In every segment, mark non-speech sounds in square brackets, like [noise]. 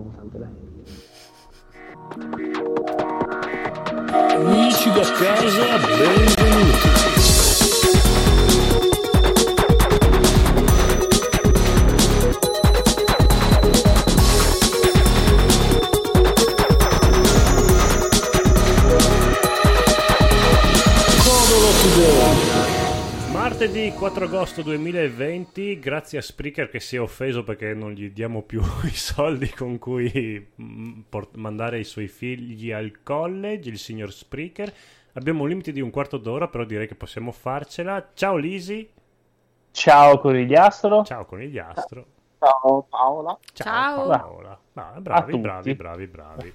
avançado pela rede. Mística Casa é Benvenuto. Martedì 4 agosto 2020, grazie a Spreaker che si è offeso perché non gli diamo più [laughs] i soldi con cui mm, port- mandare i suoi figli al college, il signor Spreaker. Abbiamo un limite di un quarto d'ora, però direi che possiamo farcela. Ciao Lisi. Ciao Conigliastro. Ciao Conigliastro. Ciao Paola. Ciao, Ciao. Paola. No, bravi, tutti. bravi, bravi, bravi.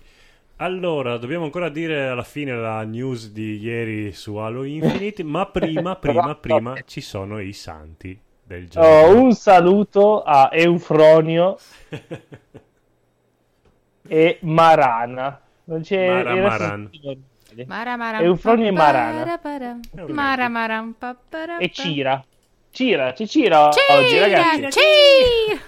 Allora, dobbiamo ancora dire alla fine la news di ieri su Halo Infinite, ma prima, prima, prima ci sono i santi del gioco. Oh, un saluto a Eufronio [laughs] e Marana. Non c'è Mara Maran. Mara Eufronio e Marana. Mara para, E. Cira. Cira, c'è Cira oggi, Cira, ragazzi. Cira.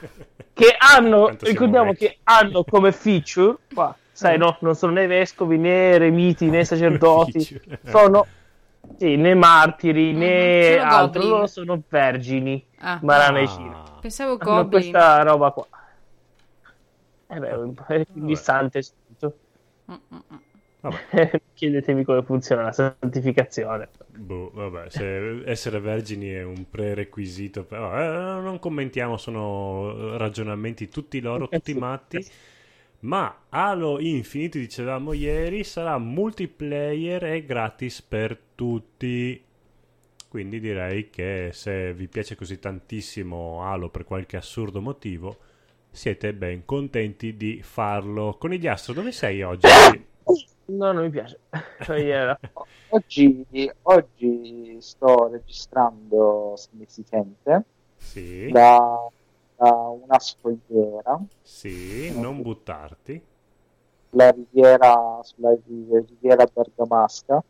Che hanno, ricordiamo vecchi. che hanno come feature, qua, sai no, non sono né vescovi né eremiti né [laughs] sacerdoti, sono sì, né martiri Mhm, né sono altro, goblin. loro sono vergini, Ah, Marana e. Ah, pensavo Hanno Goblin. questa roba qua. Eh beh, è quindi Vabbè. santo e santo. Chiedetemi come funziona la santificazione. boh, vabbè, se essere vergini è un prerequisito, però eh, non commentiamo, sono ragionamenti tutti loro, tutti matti. Ma Halo Infinite, dicevamo ieri, sarà multiplayer e gratis per tutti. Quindi direi che se vi piace così tantissimo Halo per qualche assurdo motivo, siete ben contenti di farlo. Conigliastro, dove sei oggi? [coughs] No, non mi piace. [laughs] Cioè, Oggi, oggi sto registrando, se mi si sente, Sì, da una scogliera, sì, non buttarti. la riviera, sulla riviera bergamasca.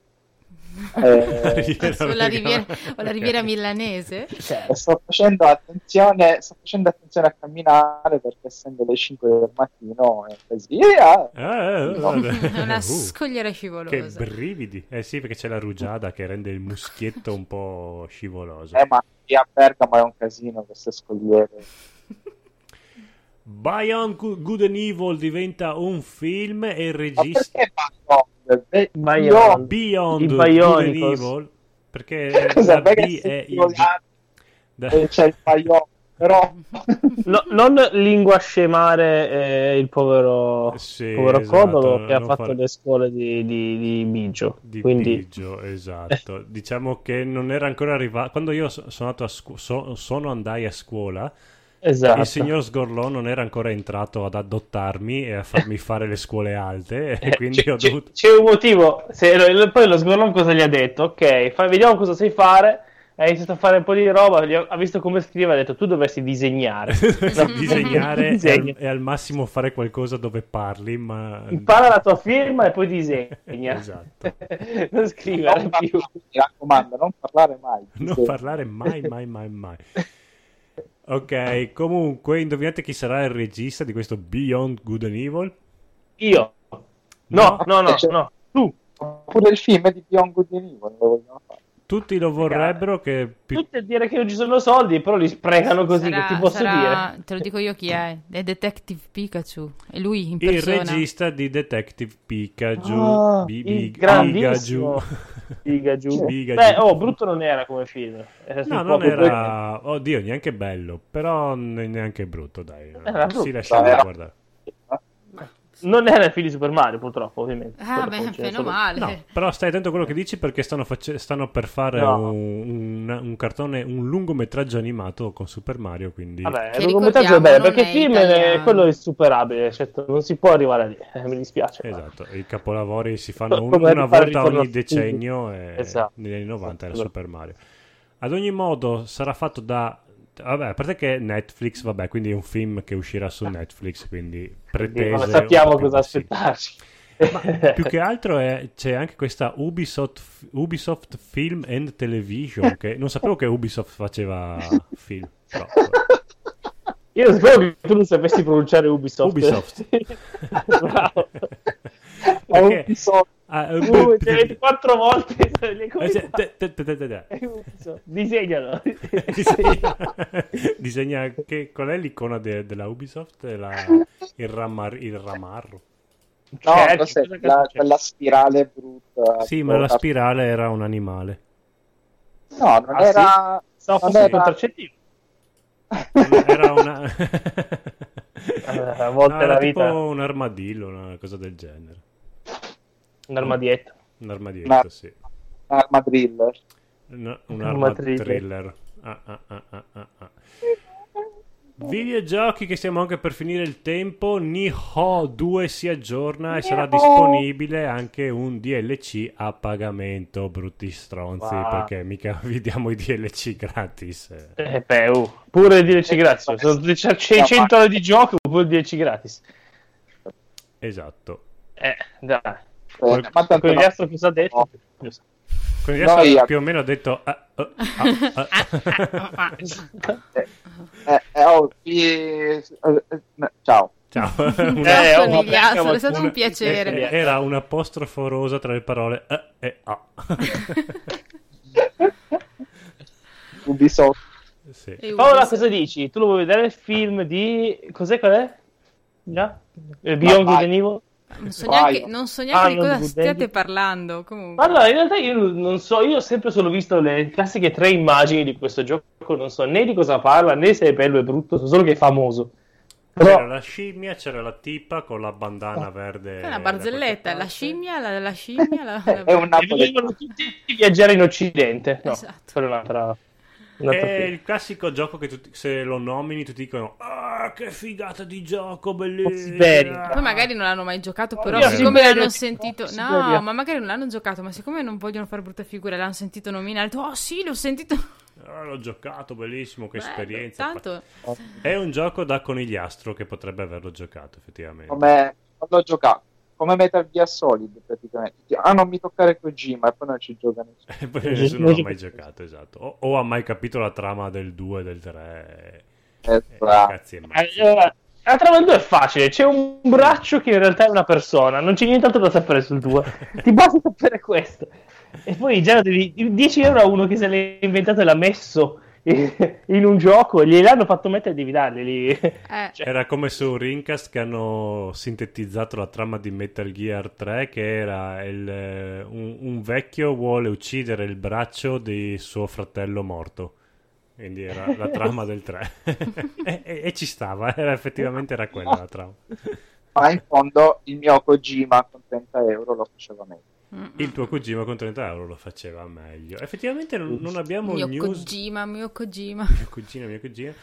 [laughs] Eh, Sulla riviera, o la riviera milanese. cioè, sto facendo attenzione, sto facendo attenzione a camminare perché essendo le 5 del mattino è così. eh, Eh, No. [laughs] una Uh, scogliera che scivolosa. brividi. Eh sì, perché c'è la rugiada che rende il muschietto un po' scivoloso. eh, ma qui a Bergamo è un casino queste scogliere. Beyond Good and Evil diventa un film e il Ma regista perché Beyond? Beh, Beyond. io- Beyond I Good and. Evil perché [laughs] Cosa la B è il da- e c'è il Beyond, però [laughs] no- non lingua scemare eh, il povero, Sì, povero esatto, Codolo che ha fatto fare- le scuole di, di, di Biggio. di Quindi, Biggio, esatto. diciamo che non era ancora arrivato quando io so- sono andato a scu- so- sono andai a scuola esatto. il signor Sgorlò non era ancora entrato ad adottarmi e a farmi [laughs] fare le scuole alte e Eh, quindi c'è, ho dovuto c'è un motivo. Se, poi lo sgorlon cosa gli ha detto? Ok, fai- vediamo cosa sai fare. Ha iniziato a fare un po' di roba. ha, visto come scrive. Ha detto: Tu dovresti disegnare. [laughs] Disegnare e al, e al massimo fare qualcosa dove parli, ma Impara la tua firma e poi disegna. [laughs] Esatto. non scrivere non più. mi raccomando, non parlare mai. non parlare mai, mai, mai, mai. Ok, comunque, indovinate chi sarà il regista di questo Beyond Good and Evil? Io. No, no, no, Cioè- no. Tu. Pure il film di Beyond Good and Evil lo fare. Tutti lo vorrebbero che Tutti a dire che non ci sono soldi, però li sprecano così. Sarà- che ti posso sarà- Te lo dico io chi è. È Detective Pikachu. È lui in il persona. regista di Detective Pikachu, Ah, Bi- il grandissimo Bigaju. Dire? Giù. Bigaju. Beh, oh, brutto non era come film. Era No, non era, oddio, neanche bello, però ne- neanche brutto, dai. Era si brutto. lasciava guardare. Non era il film di Super Mario, purtroppo, ovviamente. Ah, beh, meno sono- male. No, però stai attento a quello che dici perché stanno, face- stanno per fare No. un, un- un cartone, un lungometraggio animato con Super Mario, quindi... Vabbè, Che il lungometraggio è bello perché il film è, quello è superabile, certo, non si può arrivare lì, eh, [laughs] mi dispiace. ma- Esatto, i capolavori si fanno [laughs] un- una volta ogni decennio e Esatto. negli anni 90 era Esatto. Super Mario. Ad ogni modo sarà fatto da... Vabbè, a parte che Netflix, vabbè, quindi è un film che uscirà su Netflix, quindi pretese... non sappiamo cosa aspettarci. Più che altro è- c'è anche questa Ubisoft, Ubisoft Film and Television, che non sapevo che Ubisoft faceva film. però, [laughs] Io spero che tu non sapessi pronunciare Ubisoft. Ubisoft. [laughs] Bravo. Ma Perché Ubisoft, Ah, [laughs] eh, c'è 24 volte le eh, cose te- te- te- te- te- te. È Ubisoft. Disegnalo. [laughs] [laughs] Disegna, che, qual è l'icona de- della Ubisoft? È la- il, ramar- il ramarro. no, Certo, cos'è? cosa La- quella spirale brutta. Sì, ma la spirale era un animale. No, non Ah, era... Stavo non fosse era- contraccettivo. Era una... Eh, a volte No, era la tipo vita- un armadillo, una cosa del genere. Un armadietto. Un armadietto, Ma- sì. Arma Driller. Un, un Arma arma thriller. thriller. Ah, ah, ah, ah, ah, ah. Videogiochi che stiamo anche per finire il tempo. Niho 2 si aggiorna e sarà disponibile anche un DLC a pagamento. Brutti stronzi, Wow. perché mica [laughs] vi diamo i DLC gratis. eh. Eh, beh, uh, pure il DLC gratis. Sono 600 ore di gioco oppure il DLC gratis. Esatto. Eh, dai. Eh, ma tanto no. cosa ha detto? Quindi Noi adesso a- più o meno ha detto... ah, [laughs] ah, ah, ah. Eh, eh, oh, eh, eh, ciao. Ciao. [laughs] [laughs] Eh, Una- oh, Conigliastro, vabbè, è stato un piacere. Eh, Era un apostrofo rosa tra le parole eh e a. Ubisoft. Sì. Paola, cosa dici? Tu lo vuoi vedere il film di... Cos'è qual è? Già? Eh, Beyond Good and Evil? Non so neanche, non so neanche Ah, di cosa stiate parlando. Comunque. Allora, in realtà io non so, io ho sempre solo visto le classiche tre immagini di questo gioco, non so né di cosa parla, né se è bello o brutto, so solo che è famoso. C'era Però, la scimmia, c'era la tipa con la bandana verde. È una barzelletta, la scimmia, la, la scimmia, la, [laughs] È un e napoletano. volevano tutti viaggiare in Occidente. No, Esatto. quella è un'altra... È il classico gioco che tutti- se lo nomini tutti dicono Ah, che figata di gioco, bellissimo. Poi magari non l'hanno mai giocato, però Io siccome Siberia, l'hanno sentito... Siberia. No, ma magari non l'hanno giocato, ma siccome non vogliono fare brutta figura, l'hanno sentito nominare, detto, oh sì, l'ho sentito... Ah, l'ho giocato, bellissimo, che Bello, esperienza. Tanto... È un gioco da conigliastro che potrebbe averlo giocato, effettivamente. Come non l'ho giocato. Come Metal Gear Solid, praticamente. Ah, non mi toccare Kojima e poi non ci gioca nessuno. [laughs] E poi nessuno l'ha mai giocato, esatto. O, o ha mai capito la trama del 2 e del 3. Esatto. e mazzi. Allora, la trama del 2 è facile, c'è un braccio che in realtà è una persona, non c'è nient'altro da sapere sul 2, [laughs] ti basta sapere questo. E poi già devi 10 euro a uno che se l'è inventato e l'ha messo [laughs] in un gioco, gliel'hanno fatto mettere devi darli lì. Eh, [laughs] Cioè, Era come su Rincast che hanno sintetizzato la trama di Metal Gear 3 che era il, eh, un, un vecchio vuole uccidere il braccio di suo fratello morto. Quindi era la trama del 3. [laughs] e, e- e ci stava, era, effettivamente era quella la trama. Ma in fondo il mio Kojima con 30 euro lo faceva meglio. Il tuo Kojima con 30 euro lo faceva meglio. Effettivamente non, non abbiamo mio news... Kojima, mio Kojima. Mio cugino, mia cugina.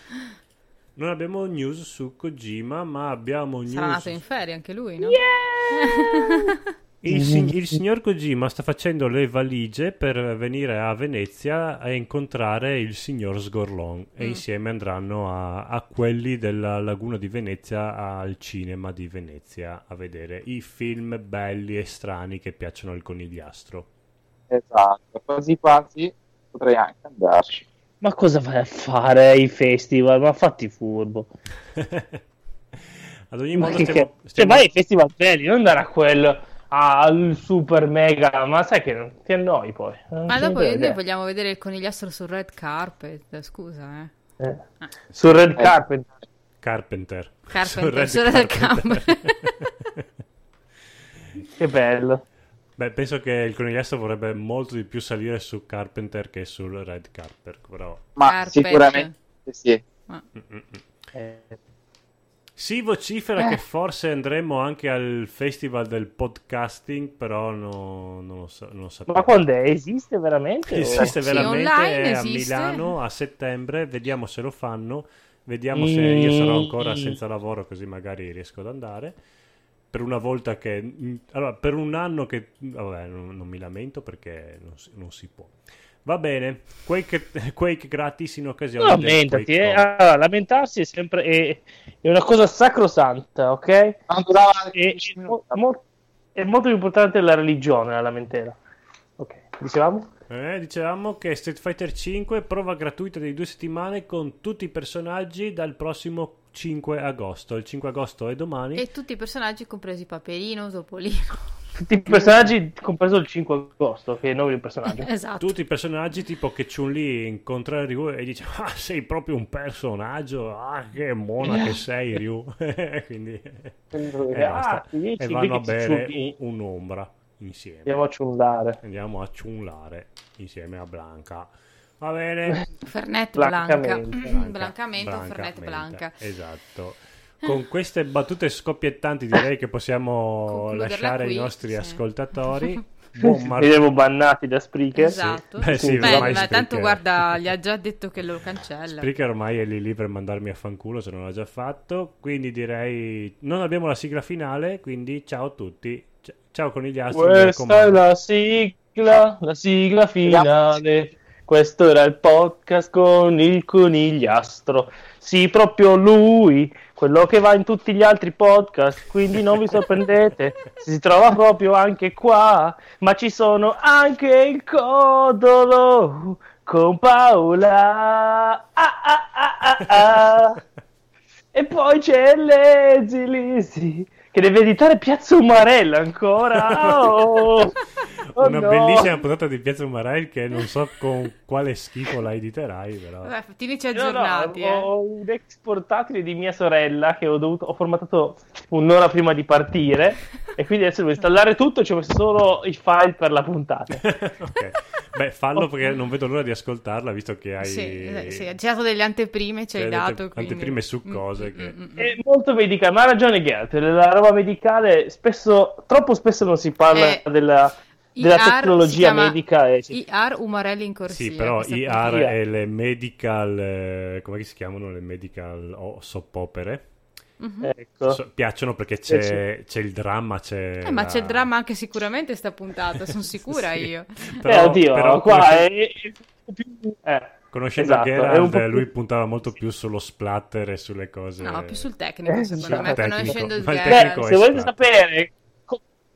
Non abbiamo news su Kojima, ma abbiamo news... Sarà nato in ferie anche lui, no? [laughs] Il, sig- il signor Kojima sta facendo le valigie per venire a Venezia a incontrare il signor Sgorlon e Mm. insieme andranno a, a quelli della Laguna di Venezia al cinema di Venezia a vedere i film belli e strani che piacciono al conigliastro. Esatto, quasi quasi potrei anche andarci. ma cosa vai a fare ai festival? Ma fatti furbo. [laughs] Ad ogni Ma modo stiamo, Cioè, stiamo- vai ai festival belli, non andare a quello al super mega, ma sai che non ti annoi poi. Non Ma dopo noi vedere. vogliamo vedere il conigliastro sul red carpet, scusa, eh. Eh. Sul red carpet. Carpenter. Carpenter, Sul sul Red Red Carpenter. [laughs] Che bello. Beh, penso che il conigliastro vorrebbe molto di più salire su Carpenter che sul Red Carpenter, però... Ma Carpet. sicuramente sì. Mm-mm. Eh, Si vocifera Eh. che forse andremo anche al festival del podcasting, però no- non lo, so, non lo sappiamo. Ma quando è? Esiste veramente? o- Esiste Sì, veramente online è a esiste. Milano a settembre, vediamo se lo fanno, vediamo se io sarò ancora senza lavoro così magari riesco ad andare. Per una volta che... Allora, per un anno che... Vabbè, non, non mi lamento perché non si, non si può. Va bene, Quake, [laughs] Quake gratis in occasione del lamentati, eh. Allora, lamentarsi è sempre è, è una cosa sacrosanta, ok? Non durava 10 è, mo- è molto più importante la religione, la lamentela. Ok, dicevamo? Eh, dicevamo che Street Fighter 5 prova gratuita di due settimane con tutti i personaggi dal prossimo 5 agosto. Il 5 agosto è domani. E tutti i personaggi, compresi Paperino, Topolino. Tutti i personaggi, compreso il 5 agosto, che è il nome del personaggio. [laughs] esatto. Tutti i personaggi tipo che Chun-Li incontra Ryu e dice ah sei proprio un personaggio, ah che mona che [laughs] sei Ryu. [laughs] Quindi e, Ah, basta. ti dici, e vanno a bere un'ombra insieme. Andiamo a ciullare. Andiamo a ciunlare insieme a Blanca. Va bene. Fernet Blanca. Blancamente. Blancamento, Fernet Blanca. Esatto. Con queste battute scoppiettanti direi che possiamo Concluderla lasciare qui, i nostri sì. ascoltatori. [laughs] Buon mar- Veniamo bannati da Spreaker. Esatto. Beh, sì, Beh, ormai ma tanto Spreaker- guarda, gli ha già detto che lo cancella. Spreaker ormai è lì lì per mandarmi a fanculo se non l'ha già fatto. Quindi direi non abbiamo la sigla finale. Quindi ciao a tutti. Ciao conigliastri. mi Questa è la sigla, la sigla finale. Questo era il podcast con il conigliastro. Sì, proprio lui, quello che va in tutti gli altri podcast. Quindi non vi sorprendete, si trova proprio anche qua. Ma ci sono anche il codolo con Paola. Ah, ah, ah, ah, ah. [laughs] E poi c'è Lazy Lizzy che deve editare Piazza Umarella ancora. Oh, [laughs] Oh Una no. bellissima puntata di Piazza Umarell che non so con quale schifo la editerai, però. Vabbè, tienici No, no, aggiornati. eh. ho un ex portatile di mia sorella che ho, dovuto, ho formattato un'ora prima di partire [laughs] e quindi adesso devo installare tutto e ci ho messo solo i file per la puntata. [laughs] ok. Beh, fallo perché non vedo l'ora di ascoltarla, visto che hai Sì, eh, sì, ha girato delle anteprime, ci Cioè, hai delle dato. ante- quindi- anteprime su Mm, cose mm, che- mm, mm, mm. È molto medicale, ma ha ragione Gert, la roba medicale spesso, troppo spesso non si parla Eh, della, della tecnologia medica. E IR Umarelli in corsia. Sì, però IR e le medical, eh, come si chiamano le medical o soap opere? Mhm. Ecco. So- piacciono perché c'è, c'è il dramma, c'è Eh, ma la- c'è il dramma anche sicuramente sta puntata, sono [laughs] sicura Sì. io. Però, eh, oddio, però qua è, è più... Eh. Conoscendo esatto, Geralt, più- lui puntava molto più sullo splatter e sulle cose... No, più sul tecnico, Eh, secondo sì, me, tecnico. conoscendo il il Geralt. se volete sapere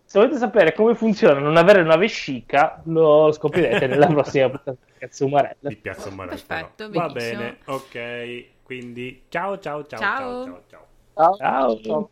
se volete sapere come funziona non avere una vescica lo scoprirete nella [laughs] prossima puntata di Cazzo Umarella di Piazza Umarell. Perfetto. Va bene, ok. Quindi ciao ciao ciao Ciao. ciao ciao. ciao. Ciao. ciao